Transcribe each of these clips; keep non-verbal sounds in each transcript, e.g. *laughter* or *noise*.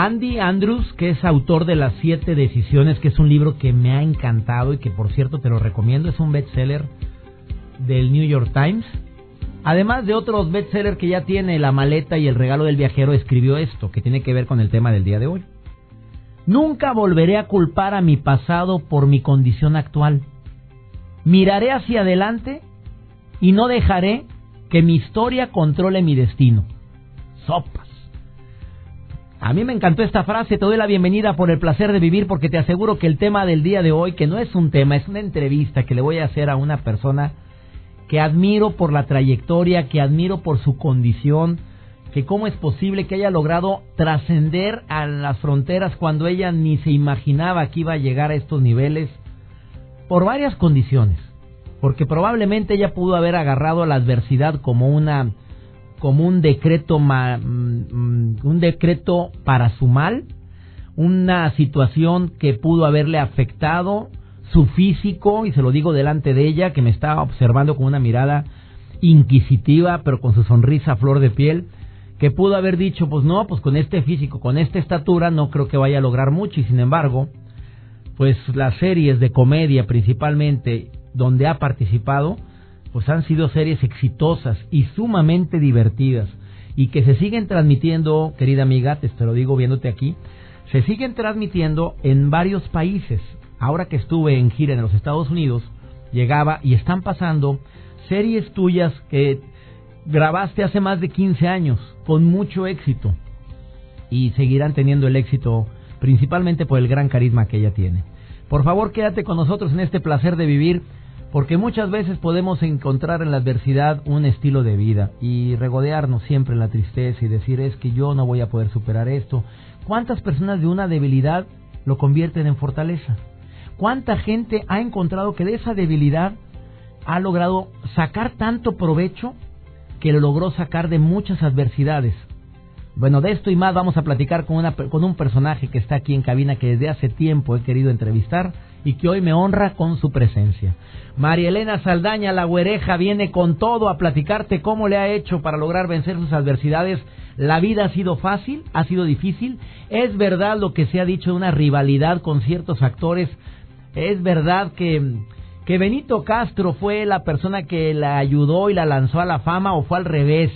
Andy Andrews, que es autor de Las Siete Decisiones, que es un libro que me ha encantado y que por cierto te lo recomiendo, es un bestseller del New York Times. Además de otros bestsellers que ya tiene, La maleta y El regalo del viajero, escribió esto, que tiene que ver con el tema del día de hoy. Nunca volveré a culpar a mi pasado por mi condición actual. Miraré hacia adelante y no dejaré que mi historia controle mi destino. Sopas. A mí me encantó esta frase, te doy la bienvenida por el placer de vivir porque te aseguro que el tema del día de hoy, que no es un tema, es una entrevista que le voy a hacer a una persona que admiro por la trayectoria, que admiro por su condición, que cómo es posible que haya logrado trascender a las fronteras cuando ella ni se imaginaba que iba a llegar a estos niveles, por varias condiciones, porque probablemente ella pudo haber agarrado a la adversidad como una como un decreto, mm, mm, un decreto para su mal, una situación que pudo haberle afectado su físico, y se lo digo delante de ella, que me estaba observando con una mirada inquisitiva, pero con su sonrisa flor de piel, que pudo haber dicho, pues no, pues con este físico, con esta estatura, no creo que vaya a lograr mucho, y sin embargo, pues las series de comedia principalmente donde ha participado, pues han sido series exitosas y sumamente divertidas y que se siguen transmitiendo, querida amiga, te, lo digo viéndote aquí, se siguen transmitiendo en varios países. Ahora que estuve en gira en los Estados Unidos, llegaba y están pasando series tuyas que grabaste hace más de 15 años con mucho éxito y seguirán teniendo el éxito principalmente por el gran carisma que ella tiene. Por favor, quédate con nosotros en este placer de vivir porque muchas veces podemos encontrar en la adversidad un estilo de vida y regodearnos siempre en la tristeza y decir es que yo no voy a poder superar esto. ¿Cuántas personas de una debilidad lo convierten en fortaleza? ¿Cuánta gente ha encontrado que de esa debilidad ha logrado sacar tanto provecho que lo logró sacar de muchas adversidades? Bueno, de esto y más vamos a platicar con, una, con un personaje que está aquí en cabina que desde hace tiempo he querido entrevistar y que hoy me honra con su presencia. María Elena Saldaña, la güereja, viene con todo a platicarte cómo le ha hecho para lograr vencer sus adversidades. La vida ha sido fácil, ha sido difícil. Es verdad lo que se ha dicho de una rivalidad con ciertos actores. Es verdad que, que Benito Castro fue la persona que la ayudó y la lanzó a la fama o fue al revés.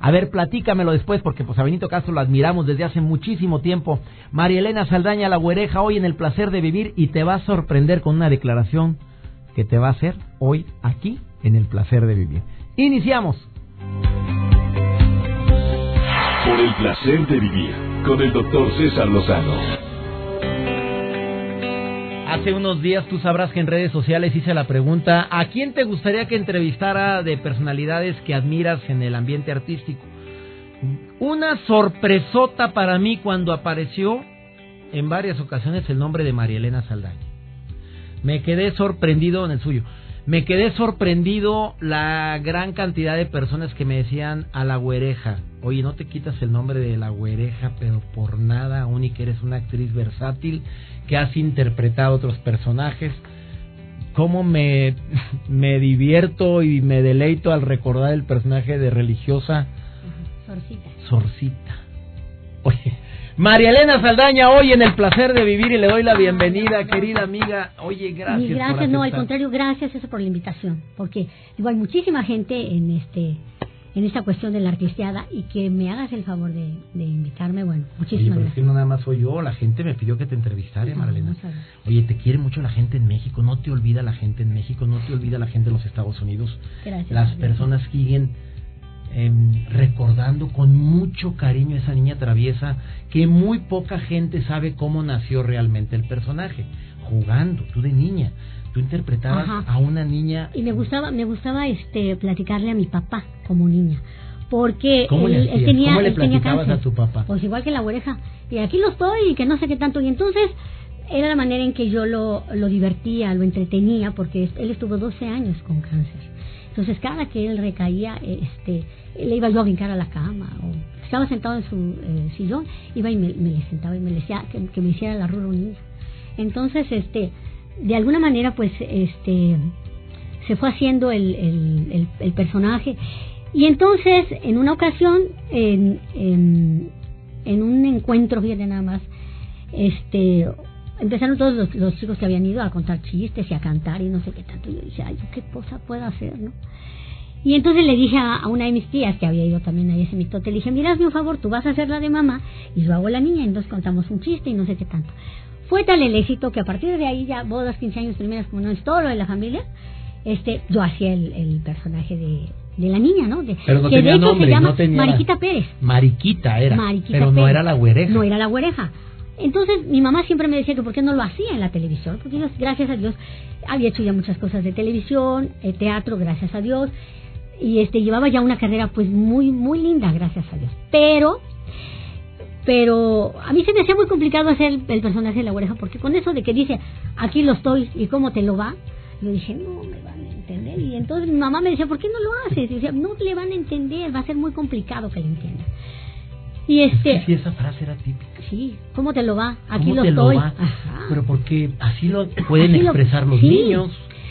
A ver, platícamelo después, porque pues a Benito Castro lo admiramos desde hace muchísimo tiempo. María Elena Saldaña, la güereja, hoy en el placer de vivir y te va a sorprender con una declaración que te va a hacer hoy aquí en el placer de vivir. Iniciamos. Por el placer de vivir con el doctor César Lozano. Hace unos días tú sabrás que en redes sociales hice la pregunta, ¿a quién te gustaría que entrevistara de personalidades que admiras en el ambiente artístico? Una sorpresota para mí cuando apareció en varias ocasiones el nombre de María Elena Saldaña. Me quedé sorprendido en el suyo. Me quedé sorprendido la gran cantidad de personas que me decían a la güereja. Oye, no te quitas el nombre de la güereja, pero por nada, que eres una actriz versátil que has interpretado otros personajes. Cómo me, *laughs* me divierto y me deleito al recordar el personaje de religiosa Sorcita. Sorcita. Oye, María Elena Saldaña, hoy en el placer de vivir y le doy la bienvenida, querida amiga. Oye, gracias. gracias, no, al contrario, gracias eso por la invitación, porque igual muchísima gente en este en esta cuestión de la artisteada y que me hagas el favor de, invitarme, bueno, muchísimas gracias. no nada más soy yo, la gente me pidió que te entrevistara, Marilena. Oye, te quiere mucho la gente en México, no te olvida la gente en México, no te olvida la gente de los Estados Unidos. Gracias. Las personas siguen em, recordando con mucho cariño a esa niña traviesa que muy poca gente sabe cómo nació realmente el personaje, jugando, tú de niña tú interpretabas a una niña y me gustaba me gustaba este platicarle a mi papá como niña porque ¿Cómo le él, tenía, ¿Cómo le él tenía cáncer. a tu papá? Pues igual que la oreja. Y aquí lo estoy y que no sé qué tanto. Y entonces era la manera en que yo lo, lo divertía, lo entretenía, porque él estuvo 12 años con cáncer. Entonces cada que él recaía, este, le iba yo a brincar a la cama o estaba sentado en su eh, sillón, iba y me, le sentaba y me decía que, me hiciera la rura unida. Entonces, este, de alguna manera, pues, este, se fue haciendo el, el, personaje. Y entonces, en una ocasión, en, en, en un encuentro, fíjate nada más, este, empezaron todos los, los chicos que habían ido a contar chistes y a cantar y no sé qué tanto. Yo decía, ay, ¿qué cosa puedo hacer, no? Y entonces le dije a, a una de mis tías que había ido también a ese mitote, le dije, mira, hazme un favor, tú vas a hacer la de mamá y yo hago la niña, y entonces contamos un chiste y no sé qué tanto. Fue tal el éxito que a partir de ahí ya bodas, 15 años, primeras comuniones, todo lo de la familia, este, yo hacía el, el personaje de, de la niña, ¿no? De, Pero no que tenía de hecho nombre, se llama no tenía- Mariquita Pérez. Mariquita era. Mariquita pero no era la güereja. No era la güereja. Entonces mi mamá siempre me decía que por qué no lo hacía en la televisión, porque yo, gracias a Dios, había hecho ya muchas cosas de televisión, eh, teatro, gracias a Dios, y este llevaba ya una carrera pues muy muy linda, gracias a Dios. Pero pero a mí se me hacía muy complicado hacer el, personaje de la oreja, porque con eso de que dice, aquí lo estoy y cómo te lo va, yo dije, no me van a entender. Y entonces mi mamá me decía, ¿por qué no lo haces? Y decía, no le van a entender, va a ser muy complicado que le entiendan. Y este, Sí, esa frase era típica. Sí, ¿cómo te lo va? Aquí ¿Cómo lo te estoy. lo va? Ajá. Pero porque así lo pueden Así lo- expresar los sí. niños.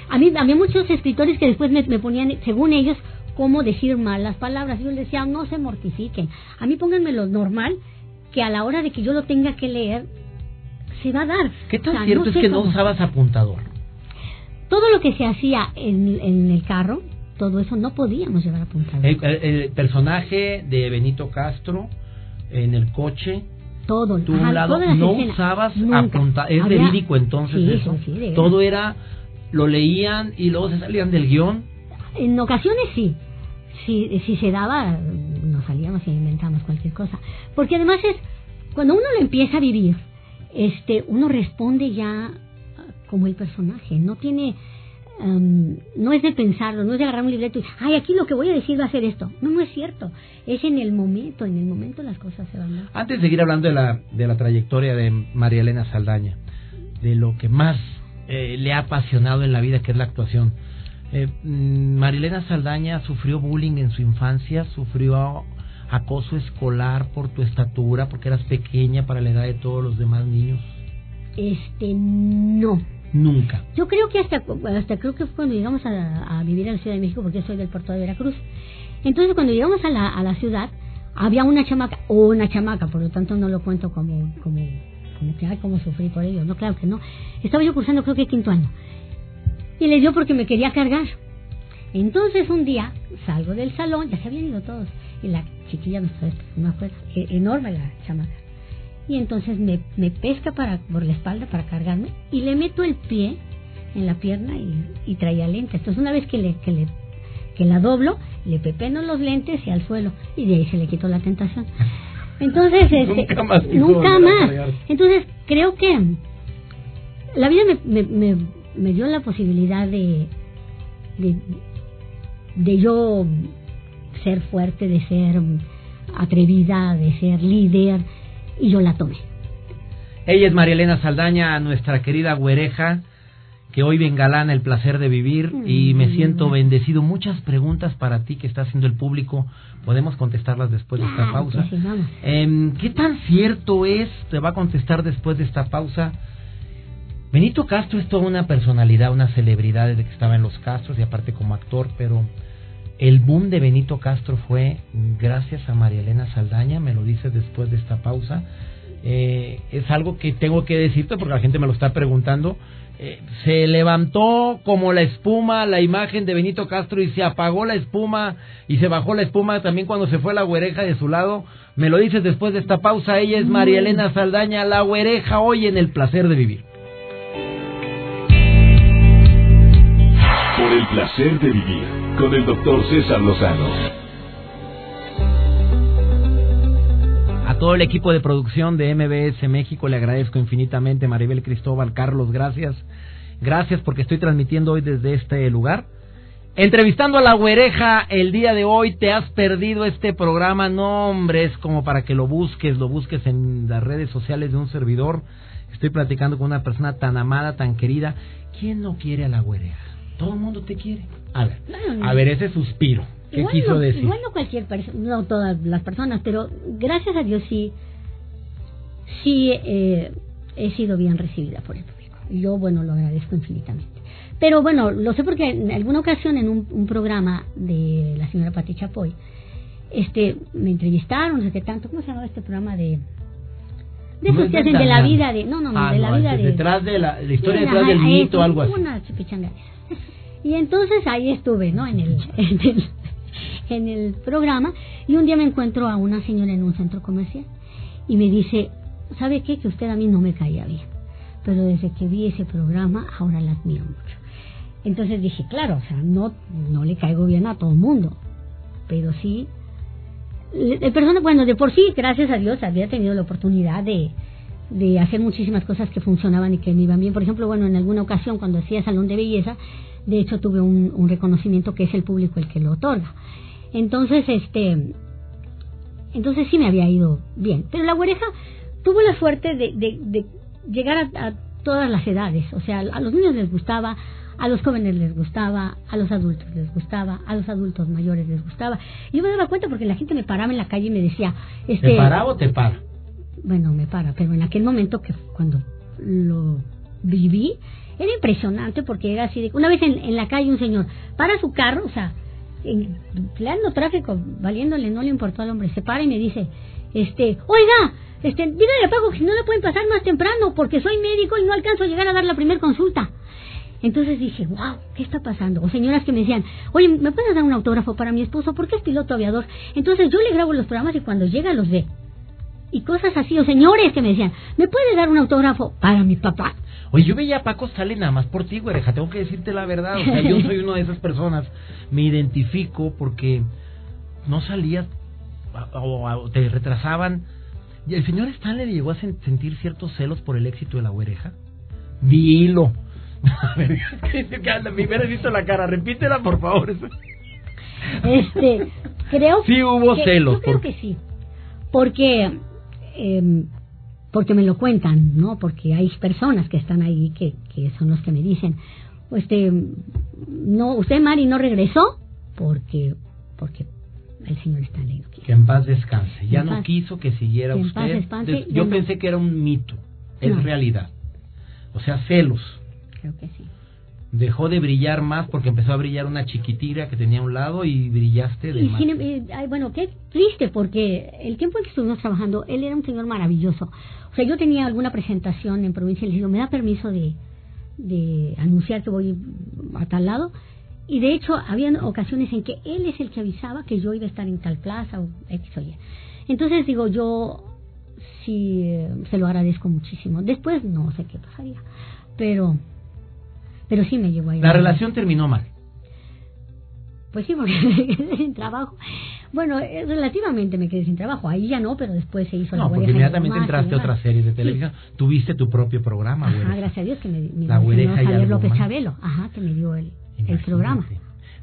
A mí había muchos escritores que después me, me ponían, según ellos, cómo decir mal las palabras. Yo les decía, no se mortifiquen. A mí pónganme lo normal, que a la hora de que yo lo tenga que leer, se va a dar. ¿Qué tan O sea, cierto es que no usabas apuntador? Todo lo que se hacía en, en el carro, todo eso no podíamos llevar apuntado. El, el- el personaje de Benito Castro en el coche, todo. tú ajá, un lado no escenas. usabas Nunca. apunta Es Había- verídico entonces Sí, eso. sí, de. Todo era, lo leían y luego se salían del guion. En ocasiones sí. Si, si se daba, nos salíamos y inventamos cualquier cosa. Porque además es, cuando uno lo empieza a vivir, este, uno responde ya como el personaje. No tiene, am, no es de pensarlo, no es de agarrar un libreto y, ay, aquí lo que voy a decir va a ser esto. No, no es cierto. Es en el momento, en el momento las cosas se van. Antes de seguir hablando de la, de la trayectoria de María Elena Saldaña, de lo que más eh, le ha apasionado en la vida, que es la actuación. Eh, mm, María Elena Saldaña sufrió bullying en su infancia, sufrió acoso escolar por tu estatura, porque eras pequeña para la edad de todos los demás niños. Este, no. Nunca. Yo creo que hasta, hasta creo que fue cuando llegamos a, a vivir en la Ciudad de México, porque soy del puerto de Veracruz. Entonces, cuando llegamos a la, a la ciudad, había una chamaca, o una chamaca, por lo tanto no lo cuento como, como, como que, ay, cómo sufrí por ello. No, claro que no. Estaba yo cursando, creo que quinto año. Y le dio porque me quería cargar. Entonces, un día, salgo del salón, ya se habían ido todos, y la chiquilla, no sé, no acuerdo, enorme la chamaca. Y entonces me, me pesca para, por la espalda para cargarme y le meto el pie en la pierna y, y traía lentes. Entonces una vez que le, que le que la doblo, le pepeno los lentes y al suelo y de ahí se le quitó la tentación. Entonces, *laughs* este, Nunca más nunca más. Entonces creo que la vida me, me, me, me dio la posibilidad de, de de yo ser fuerte, de ser atrevida, de ser líder y yo la tomé. Ella es María Elena Saldaña, nuestra querida güereja, que hoy me engalana el placer de vivir y me siento bendecido. Muchas preguntas para ti que está haciendo el público. Podemos contestarlas después de esta pausa. sí. Em, ¿Qué tan cierto es? Te va a contestar después de esta pausa. Benito Castro es toda una personalidad, una celebridad desde que estaba en los Castros y aparte como actor, pero el boom de Benito Castro fue gracias a María Elena Saldaña, me lo dices después de esta pausa. Eh, es algo que tengo que decirte porque la gente me lo está preguntando. Eh, se levantó como la espuma la imagen de Benito Castro y se apagó la espuma y se bajó la espuma también cuando se fue la güereja de su lado. Me lo dices después de esta pausa. Ella es María Elena Saldaña, la güereja hoy en el placer de vivir. Por el placer de vivir con el doctor César Lozano. A todo el equipo de producción de MBS México le agradezco infinitamente, Maribel Cristóbal, Carlos, gracias. Gracias porque estoy transmitiendo hoy desde este lugar Entrevistando a la güereja el día de hoy, te has perdido este programa. No, hombre, es como para que lo busques, lo busques en las redes sociales de un servidor. Estoy platicando con una persona tan amada, tan querida. ¿Quién no quiere a la güereja? Todo el mundo te quiere. A ver, a ver ese suspiro. ¿Qué quiso decir? Bueno, cualquier persona, no todas las personas, pero gracias a Dios sí, sí eh, he sido bien recibida por el público. Yo, bueno, lo agradezco infinitamente. Pero bueno, lo sé porque en alguna ocasión en un, programa de la señora Pati Chapoy, este, me entrevistaron, no sé qué tanto, ¿cómo se llama este programa de de esos que hacen de la vida de no no no ah, de la vida de detrás de la, historia detrás del mito algo así una y entonces ahí estuve no *laughs* en el, en el programa. Y un día me encuentro a una señora en un centro comercial y me dice sabe qué que usted a mí no me caía bien pero desde que vi ese programa ahora la admiro mucho entonces dije, claro, o sea, no, no le caigo bien a todo el mundo, pero sí, de persona, bueno, de por sí, gracias a Dios, había tenido la oportunidad de, de hacer muchísimas cosas que funcionaban y que me iban bien. Por ejemplo, bueno, en alguna ocasión cuando hacía salón de belleza, de hecho tuve un, un reconocimiento que es el público el que lo otorga. Entonces, este, entonces sí me había ido bien. Pero la oreja tuvo la suerte de, de, de llegar a, a, todas las edades. O sea, a los niños les gustaba, a los jóvenes les gustaba, a los adultos les gustaba, a los adultos mayores les gustaba. Y yo me daba cuenta porque la gente me paraba en la calle y me decía... Este, ¿Te para o te para? Bueno, me para, pero en aquel momento que cuando lo viví, era impresionante porque era así de... Una vez en, la calle un señor para su carro, o sea, empleando tráfico, valiéndole, no le importó al hombre, se para y me dice, este, oiga, este, dígale a Paco que si no le pueden pasar más temprano porque soy médico y no alcanzo a llegar a dar la primera consulta. Entonces dije, wow, ¿qué está pasando? O señoras que me decían, oye, ¿me puedes dar un autógrafo para mi esposo? Porque es piloto aviador. Entonces yo le grabo los programas y cuando llega los ve. Y cosas así, o señores que me decían, ¿me puedes dar un autógrafo para mi papá? Oye, yo veía a Paco sale nada más por ti, güereja, tengo que decirte la verdad. O sea, yo soy una de esas personas, me identifico porque no salías o, te retrasaban. ¿Y el señor Stanley llegó a sentir ciertos celos por el éxito de la güereja? Dilo. me hubieras visto la cara, repítela por favor. Este, creo sí hubo celos. creo que sí, porque eh, porque me lo cuentan, ¿no? Porque hay personas que están ahí que, que son los que me dicen, este, no, usted Mari no regresó porque porque el señor está no Que en paz descanse. Ya no quiso que siguiera usted. Yo pensé que era un mito, es realidad. O sea, celos que sí. Dejó de brillar más porque empezó a brillar una chiquitira que tenía a un lado y brillaste de más. Em, eh, bueno, qué triste porque el tiempo en que estuvimos trabajando, él era un señor maravilloso. O sea, yo tenía alguna presentación en provincia y le digo, ¿me da permiso de, de anunciar que voy a tal lado? Y de hecho, había ocasiones en que él es el que avisaba que yo iba a estar en tal plaza o X o Y. Entonces digo, yo sí eh, se lo agradezco muchísimo. Después no sé qué pasaría, pero pero sí me llevó ahí. La relación terminó mal. Pues sí, porque *laughs* me quedé sin trabajo. Bueno, eh, relativamente me quedé sin trabajo. Ahí ya no, pero después se hizo no, la porque inmediatamente entraste a otra serie de televisión. Tuviste tu propio programa, Ajá, gracias a Dios que me, me la dio Javier López Chabelo. Ajá, que me dio el, el programa.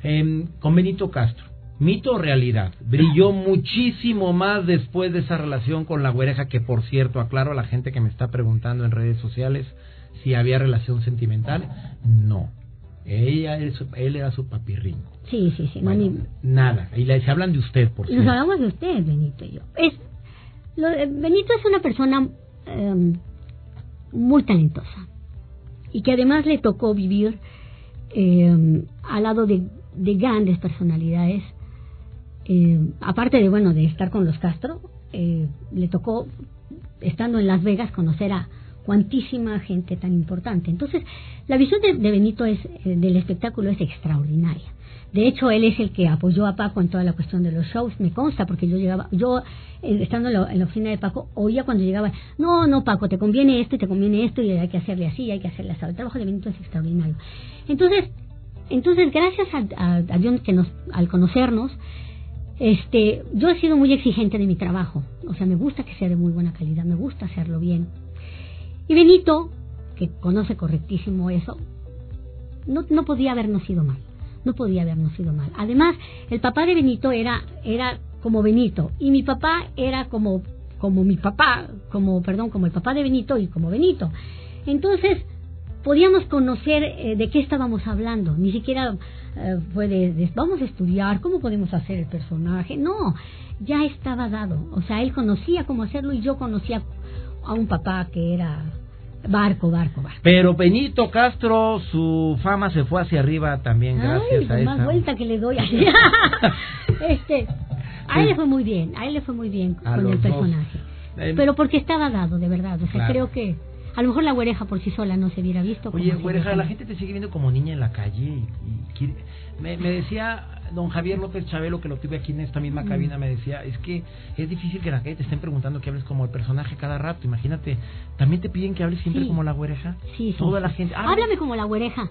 Eh, con Benito Castro. Mito o realidad. Brilló muchísimo más después de esa relación con la güereja, que por cierto, aclaro a la gente que me está preguntando en redes sociales, si había relación sentimental, no. Ella, él, él era su papirrín. Sí, sí, sí. Nada. Y le, se hablan de usted, por cierto. Nos hablamos de usted, Benito y yo. Es, lo, Benito es una persona em, muy talentosa y que además le tocó vivir eh, al lado de, de grandes personalidades. Eh, aparte de, bueno, de estar con los Castro, eh, le tocó, estando en Las Vegas, conocer a cuantísima gente tan importante. Entonces, la visión de, Benito es, eh, del espectáculo es extraordinaria. De hecho, él es el que apoyó a Paco en toda la cuestión de los shows, me consta, porque yo llegaba, yo eh, estando en la, oficina de Paco, oía cuando llegaba, no, no, Paco, te conviene esto y te conviene esto y hay que hacerle así, hay que hacerle así. El trabajo de Benito es extraordinario. Entonces, entonces gracias a, a, Dios que nos, al conocernos, este, yo he sido muy exigente de mi trabajo. O sea, me gusta que sea de muy buena calidad, me gusta hacerlo bien. Y Benito, que conoce correctísimo eso, no, no podía habernos ido mal. no podía habernos ido mal. Además, el papá de Benito era, era como Benito y mi papá era como, como mi papá, como, perdón, como el papá de Benito y como Benito. Entonces, podíamos conocer eh, de qué estábamos hablando, ni siquiera eh, fue de, vamos a estudiar cómo podemos hacer el personaje, no, ya estaba dado, o sea, él conocía cómo hacerlo y yo conocía a un papá que era Barco, barco, barco. Pero Benito Castro, su fama se fue hacia arriba también gracias a esa. más vuelta que le doy. *laughs* *laughs* este, a él le fue muy bien, a él le fue muy bien con el personaje. Eh, Pero porque estaba dado, de verdad. O sea, creo que a lo mejor la güereja por sí sola no se hubiera visto. Oye, güereja, la gente te sigue viendo como niña en la calle. Y, me, me decía don Javier López Chabelo, que lo tuve aquí en esta misma cabina, me decía, es que es difícil que la gente te estén preguntando que hables como el personaje cada rato. Imagínate, también te piden que hables siempre como la güereja. Sí, Toda la gente. Háblame como la güereja.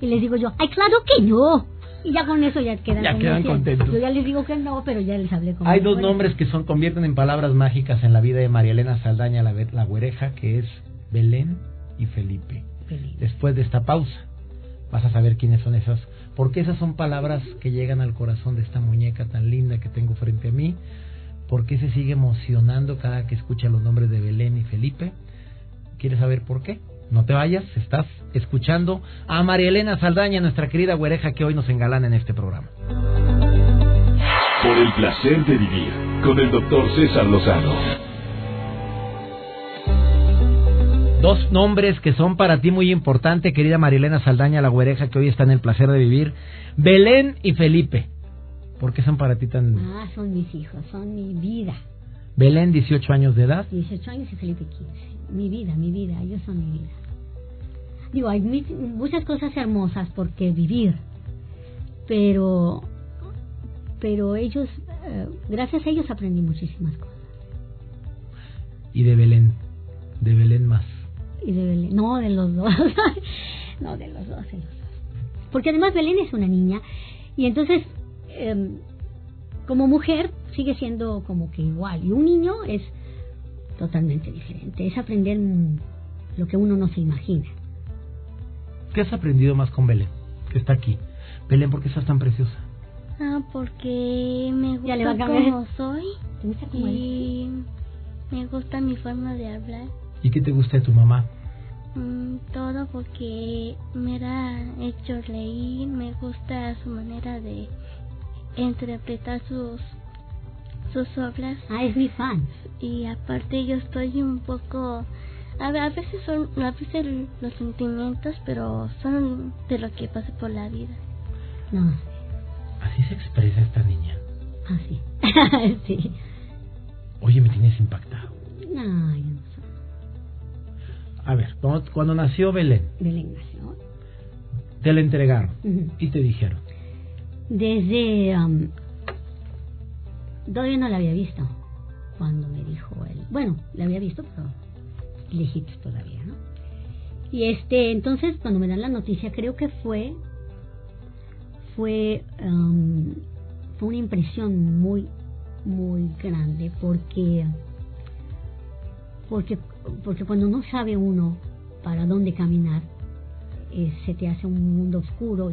Y les digo yo, ay, claro que no. Y ya con eso ya quedan, ya quedan contentos. Yo ya les digo que no, pero ya les hablé como Hay dos nombres que son convierten en palabras mágicas en la vida de María Elena Saldaña, la, la güereja, que es Belén y Felipe. Después de esta pausa, vas a saber quiénes son esas porque esas son palabras que llegan al corazón de esta muñeca tan linda que tengo frente a mí. porque se sigue emocionando cada que escucha los nombres de Belén y Felipe? ¿Quieres saber por qué? No te vayas, estás escuchando a María Elena Saldaña, nuestra querida güereja que hoy nos engalana en este programa. Por el placer de vivir con el doctor César Lozano. Dos nombres que son para ti muy importantes, querida Marilena Saldaña, la güereja que hoy está en el placer de vivir. Belén y Felipe. ¿Por qué son para ti tan...? Ah, son mis hijos, son mi vida. Belén, 18 años de edad. 18 años y Felipe 15. Mi vida, mi vida, ellos son mi vida. Digo, hay muchas cosas hermosas por qué vivir, pero, pero ellos, eh, gracias a ellos aprendí muchísimas cosas. ¿Y de Belén? De Belén más y de Belén. No, de los dos. *laughs* no, de los dos, de los dos. Porque además Belén es una niña y entonces em, como mujer sigue siendo como que igual y un niño es totalmente diferente. Es aprender lo que uno no se imagina. ¿Qué has aprendido más con Belén? Que está aquí. Belén, ¿por qué estás tan preciosa? Ah, porque me gusta como soy. y me gusta mi forma de hablar. ¿Y qué te gusta de tu mamá? Mm, todo porque me ha hecho leer, me gusta su manera de interpretar sus sus obras. Ah, es mi fan. Y aparte yo estoy un poco a, veces son a veces los sentimientos, pero son de lo que pasa por la vida. No. Así se expresa esta niña. Así. *laughs* sí. Oye, me tienes impactado. No, yo no a ver, cuando, nació Belén. Belén nació. Te la entregaron y te dijeron. Desde... Um, todavía no la había visto cuando me dijo él. Bueno, la había visto, pero lejitos todavía, ¿no? Y este, entonces, cuando me dan la noticia, creo que fue... Fue... Um, fue una impresión muy, muy grande porque... Porque porque cuando no sabe uno para dónde caminar, eh, se te hace un mundo oscuro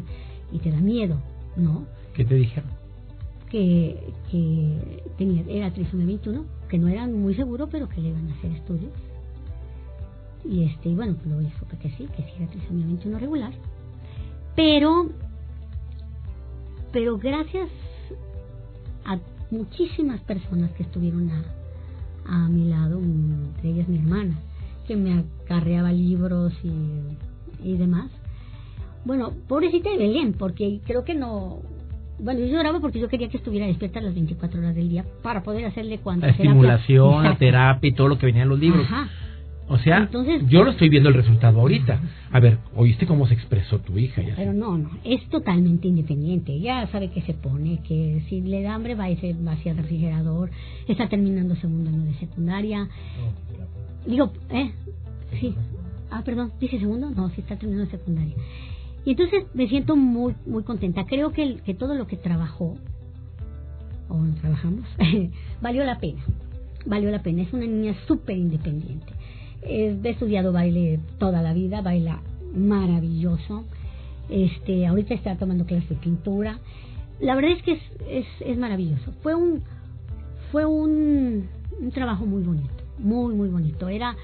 y, te da miedo, ¿no? ¿Qué te dijeron? Que, que tenía, era trisomía 21, que no era muy seguro, pero que le iban a hacer estudios. Y este, bueno, pues lo hizo que sí, que sí era trisomía 21 regular. Pero, pero gracias a muchísimas personas que estuvieron a, a mi lado, entre ellas mi hermana, que me acarreaba libros y, y demás. Bueno, pobrecita de Belén, porque creo que no... Bueno, yo lloraba porque yo quería que estuviera despierta las 24 horas del día para poder hacerle cuando... La estimulación, la *laughs* terapia y todo lo que venía en los libros. Ajá. O sea, Entonces, yo lo estoy viendo el resultado ahorita. A ver, ¿oíste cómo se expresó tu hija? Ya pero no, no, es totalmente independiente. Ya sabe que se pone, que si le da hambre va a, ir, va hacia el refrigerador, está terminando segundo año de secundaria. Digo, ¿eh? Sí. Ah, perdón, dice segundo, no, sí está terminando secundaria. Y entonces me siento muy, muy contenta. Creo que, que todo lo que trabajó, o trabajamos, *laughs* valió la pena. Valió la pena. Es una niña súper independiente he estudiado baile toda la vida, baila maravilloso. Este, ahorita está tomando clases de pintura. La verdad es que es, es, es maravilloso. Fue un fue un, un trabajo muy bonito, muy muy bonito. Era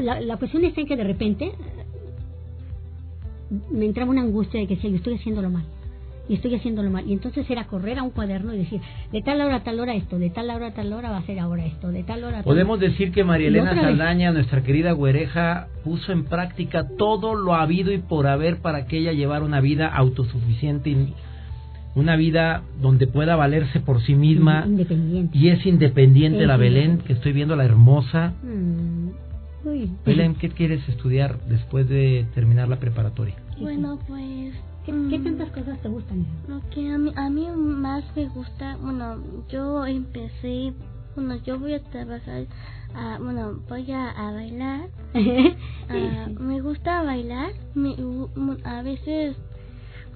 la, la cuestión está en que de repente me entraba una angustia de que si yo estoy haciéndolo mal y estoy haciéndolo mal. Y entonces era correr a un cuaderno y decir, de tal hora a tal hora esto, de tal hora a tal hora va a ser ahora esto, de tal hora a tal Podemos decir que María Elena otra vez. Saldaña, nuestra querida güereja, puso en práctica todo lo habido y por haber para que ella llevara una vida autosuficiente y una vida donde pueda valerse por sí misma Independiente. y es independiente Es la Belén, que estoy viendo la hermosa. Mm. Belén, ¿qué quieres estudiar después de terminar la preparatoria? Bueno, pues... ¿Qué, mm, qué tantas cosas te gustan? Lo que a mí, a mí más me gusta, bueno, yo empecé, bueno, yo voy a trabajar, ah, bueno, voy a, a bailar. *laughs* Ah, me gusta bailar, me a veces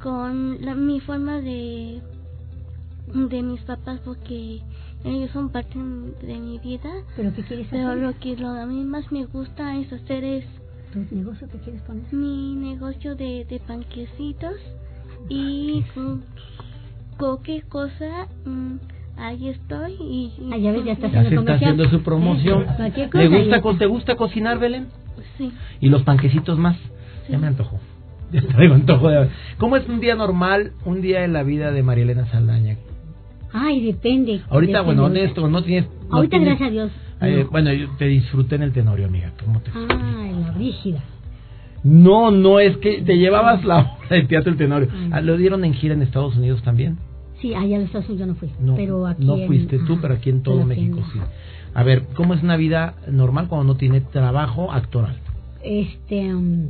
con la, mi forma de de mis papás porque ellos son parte de mi vida, ¿Pero qué quieres pero hacer? lo que lo, a mí más me gusta es hacer es ¿Tu negocio qué quieres poner? mi negocio de, de panquecitos y con cualquier cosa mm, ahí estoy y, y- Ah, ya ves, ya está Ya se haciendo está haciendo su promoción. Eh, cualquier ¿Le cosa, gusta, co-. ¿Te gusta cocinar, Belén? sí Y los panquecitos más. Ya me antojó. *laughs* Ya traigo antojo de... ¿Cómo es un día normal, un día en la vida de María Elena Saldaña? Ay, depende. Ahorita, bueno, Depende. honesto, no tienes... no Ahorita, tienes- gracias a Dios. Eh, no. bueno, yo te disfruté en el tenorio, amiga. ¿Cómo te Ay, la brígida. No, no, es que te llevabas la obra de teatro el tenorio. Ah, ¿Lo dieron en gira en Estados Unidos también? Sí, allá en Estados Unidos yo no fui. No, pero aquí no en- fuiste tú, ajá, pero aquí en todo en- México sí. A ver, ¿cómo es una vida normal cuando no tiene trabajo actoral? Este, um,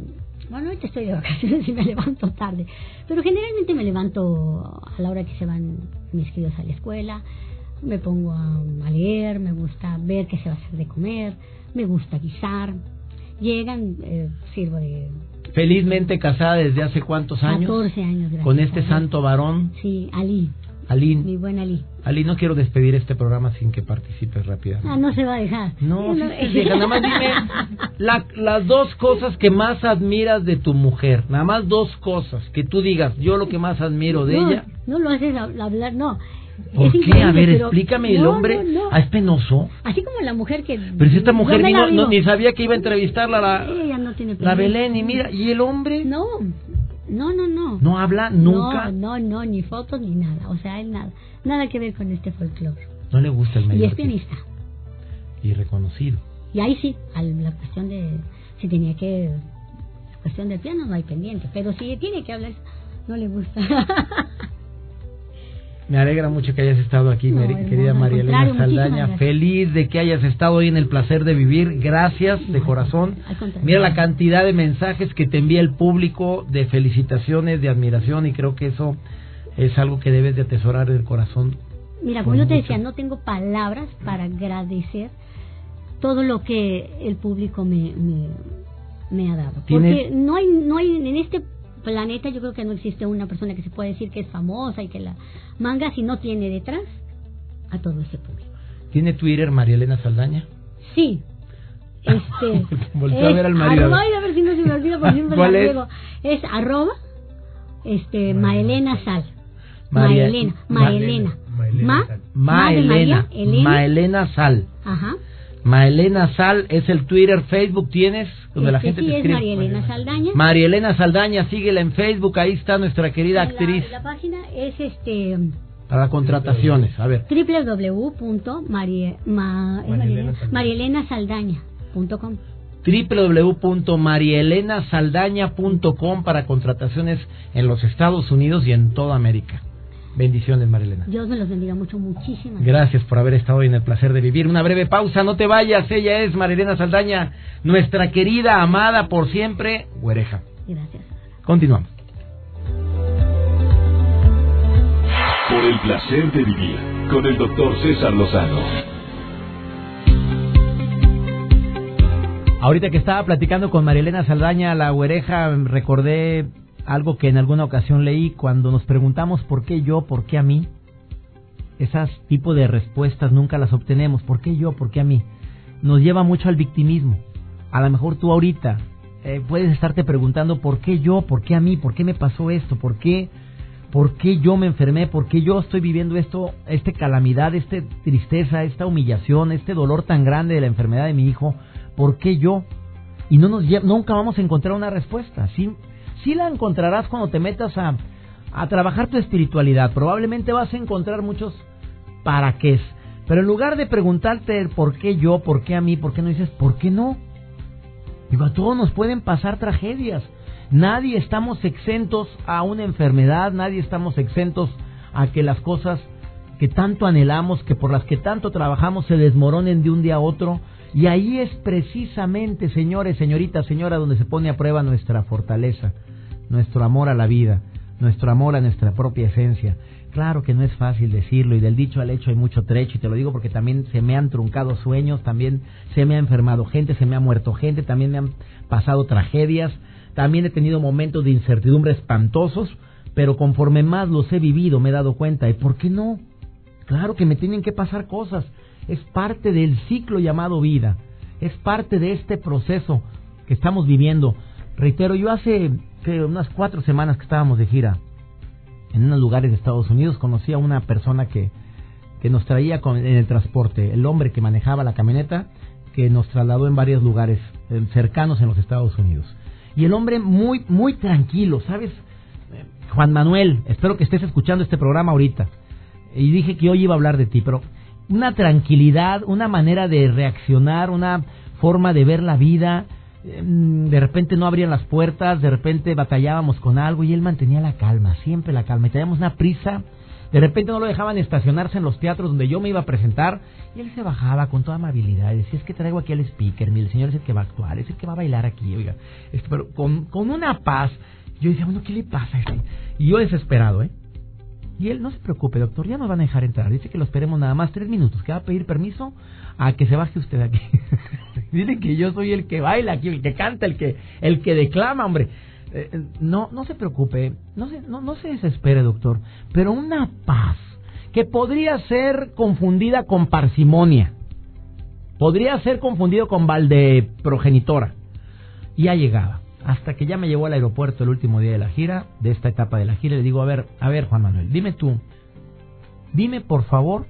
bueno, ahorita estoy de vacaciones y me *laughs* levanto tarde, pero generalmente me levanto a la hora que se van mis críos a la escuela, me pongo a, leer, me gusta ver qué se va a hacer de comer, me gusta guisar, llegan, eh, sirvo de Felizmente casada desde hace cuántos años 14 años. gracias con este santo varón, Sí, Ali, mi Alín. buen Ali. Alín, no quiero despedir este programa sin que participes rápidamente. Ah, no se va a dejar. No, sí se deja. Nada más dime la- las dos cosas que más admiras de tu mujer. Nada más dos cosas que tú digas. Yo lo que más admiro de no, ella. No lo haces hab- hablar, no. ¿Por qué? A ver, explícame el no, hombre. no, no. Ah, es penoso. Así como la mujer que... Pero si esta mujer me ni, sabía que iba a entrevistarla la, tiene. Belén. Y mira, ¿y el hombre? No, no, no, no. ¿No habla nunca? No, no, no, ni fotos ni nada. O sea, él nada. Nada que ver con este folclore. No le gusta el medio Y es pianista. Y reconocido. Y ahí sí, a la cuestión de... Si tenía que... La cuestión del piano no hay pendiente. Pero si tiene que hablar, no le gusta. *laughs* Me alegra mucho que hayas estado aquí, No, querida María Elena Saldaña. Feliz de que hayas estado hoy en el placer de vivir. Gracias de corazón. Mira la cantidad de mensajes que te envía el público de felicitaciones, de admiración y creo que eso es algo que debes de atesorar del corazón. Mira, como yo te decía, no tengo palabras para agradecer todo lo que el público me, me, me ha dado. ¿Tienes- Porque no hay, no hay en este planeta, yo creo que no existe una persona que se pueda decir que es famosa y que la manga si no tiene detrás a todo ese público. ¿Tiene Twitter María Elena Saldaña? Sí. *laughs* Este, Voltea a ver al marido. arroba, a ver si no se me olvida porque siempre *laughs* ¿Cuál es? Es arroba este, Maelena Sal. María- Maelena, Ma- Maelena. Ma, Maelena. María, Elena. Maelena Sal. Ajá. Maelena Sal es el Twitter, Facebook tienes, donde la Este gente sí te es escribe. María Elena Saldaña. María Elena Saldaña, síguela en Facebook, ahí está nuestra querida La- actriz La, página es este para contrataciones. A ver, www.marielenasaldaña.com www.marielenasaldaña.com para contrataciones en los Estados Unidos y en toda América. Bendiciones, Marilena. Dios me los bendiga mucho, muchísimas Gracias por haber estado hoy en el placer de vivir. Una breve pausa, no te vayas. Ella es Marilena Saldaña, nuestra querida, amada por siempre, güereja. Gracias. Continuamos. Por el placer de vivir con el doctor César Lozano. Ahorita que estaba platicando con Marilena Saldaña, la güereja, recordé algo que en alguna ocasión leí cuando nos preguntamos por qué yo, por qué a mí. Esas tipo de respuestas nunca las obtenemos. ¿Por qué yo? ¿Por qué a mí? Nos lleva mucho al victimismo. A lo mejor tú ahorita eh, puedes estarte preguntando por qué yo, por qué a mí, por qué me pasó esto, por qué, por qué yo me enfermé, por qué yo estoy viviendo esto, esta calamidad, esta tristeza, esta humillación, este dolor tan grande de la enfermedad de mi hijo, por qué yo. Y no nos nunca vamos a encontrar una respuesta. Sí, sí la encontrarás cuando te metas a, a trabajar tu espiritualidad. Probablemente vas a encontrar muchos para qué. Pero en lugar de preguntarte por qué yo, por qué a mí, por qué no dices por qué no. Digo, a todos nos pueden pasar tragedias. Nadie estamos exentos a una enfermedad, nadie estamos exentos a que las cosas que tanto anhelamos, que por las que tanto trabajamos se desmoronen de un día a otro. Y ahí es precisamente, señores, señoritas, señora, donde se pone a prueba nuestra fortaleza, nuestro amor a la vida, nuestro amor a nuestra propia esencia. Claro que no es fácil decirlo y del dicho al hecho hay mucho trecho y te lo digo porque también se me han truncado sueños, también se me ha enfermado gente, se me ha muerto gente, también me han pasado tragedias, también he tenido momentos de incertidumbre espantosos, pero conforme más los he vivido me he dado cuenta, ¿y por qué no? Claro que me tienen que pasar cosas, es parte del ciclo llamado vida, es parte de este proceso que estamos viviendo. Reitero, yo hace unas cuatro semanas que estábamos de gira en unos lugares de Estados Unidos, conocí a una persona que, que nos traía con, en el transporte, el hombre que manejaba la camioneta, que nos trasladó en varios lugares cercanos en los Estados Unidos. Y el hombre muy, muy tranquilo, ¿sabes? Eh, Juan Manuel, espero que estés escuchando este programa ahorita. Y dije que hoy iba a hablar de ti, pero una tranquilidad, una manera de reaccionar, una forma de ver la vida, Em, de repente no abrían las puertas, de repente batallábamos con algo y él mantenía la calma, siempre la calma. Y teníamos una prisa, de repente no lo dejaban estacionarse en los teatros donde yo me iba a presentar y él se bajaba con toda amabilidad y decía, es que traigo aquí al speaker, el señor es el que va a actuar, es el que va a bailar aquí, oiga. Pero con, con una paz, yo decía, bueno, ¿qué le pasa a este? Y yo desesperado, ¿eh? Y él, no se preocupe, doctor, ya nos van a dejar entrar. Dice que lo esperemos nada más tres minutos, que va a pedir permiso a que se baje usted aquí. *laughs* Dile que yo soy el que baila aquí, el que canta, el que, el que declama, hombre. Eh, eh, no, no se preocupe, no se, no, no se desespere, doctor, pero una paz que podría ser confundida con parsimonia, podría ser confundido con valde progenitora. Y ya llegaba, hasta que ya me llevó al aeropuerto el último día de la gira, de esta etapa de la gira, le digo, a ver, a ver, Juan Manuel, dime tú, dime por favor,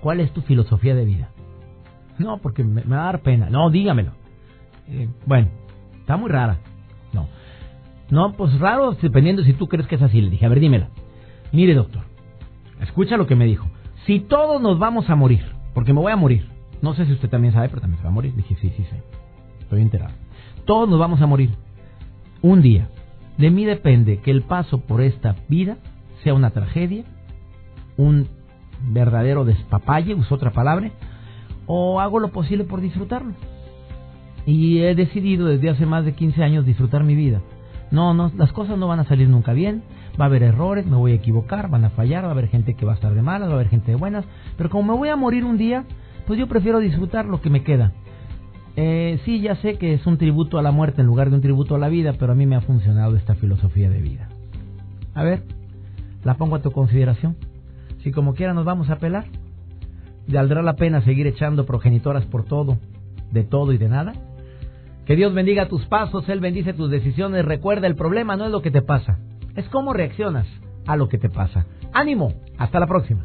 ¿cuál es tu filosofía de vida? No, porque me, va a dar pena. No, dígamelo. Eh, bueno, está muy rara. No. No, pues raro dependiendo si tú crees que es así. Le dije, a ver, dímelo. Mire, doctor, escucha lo que me dijo. Si todos nos vamos a morir, porque me voy a morir. No sé si usted también sabe, pero también se va a morir. Dije, sí, sí, sí. Estoy enterado. Todos nos vamos a morir. Un día. De mí depende que el paso por esta vida sea una tragedia, un verdadero despapalle, uso otra palabra, o hago lo posible por disfrutarlo. Y he decidido desde hace más de 15 años disfrutar mi vida. No, no, las cosas no van a salir nunca bien, va a haber errores, me voy a equivocar, van a fallar, va a haber gente que va a estar de malas, va a haber gente de buenas, pero como me voy a morir un día, pues yo prefiero disfrutar lo que me queda. Eh, sí, ya sé que es un tributo a la muerte en lugar de un tributo a la vida, pero a mí me ha funcionado esta filosofía de vida. A ver, la pongo a tu consideración. Si como quiera nos vamos a pelar, ¿Valdrá la pena seguir echando progenitoras por todo, de todo y de nada? Que Dios bendiga tus pasos, Él bendice tus decisiones. Recuerda, el problema no es lo que te pasa, es cómo reaccionas a lo que te pasa. Ánimo, hasta la próxima.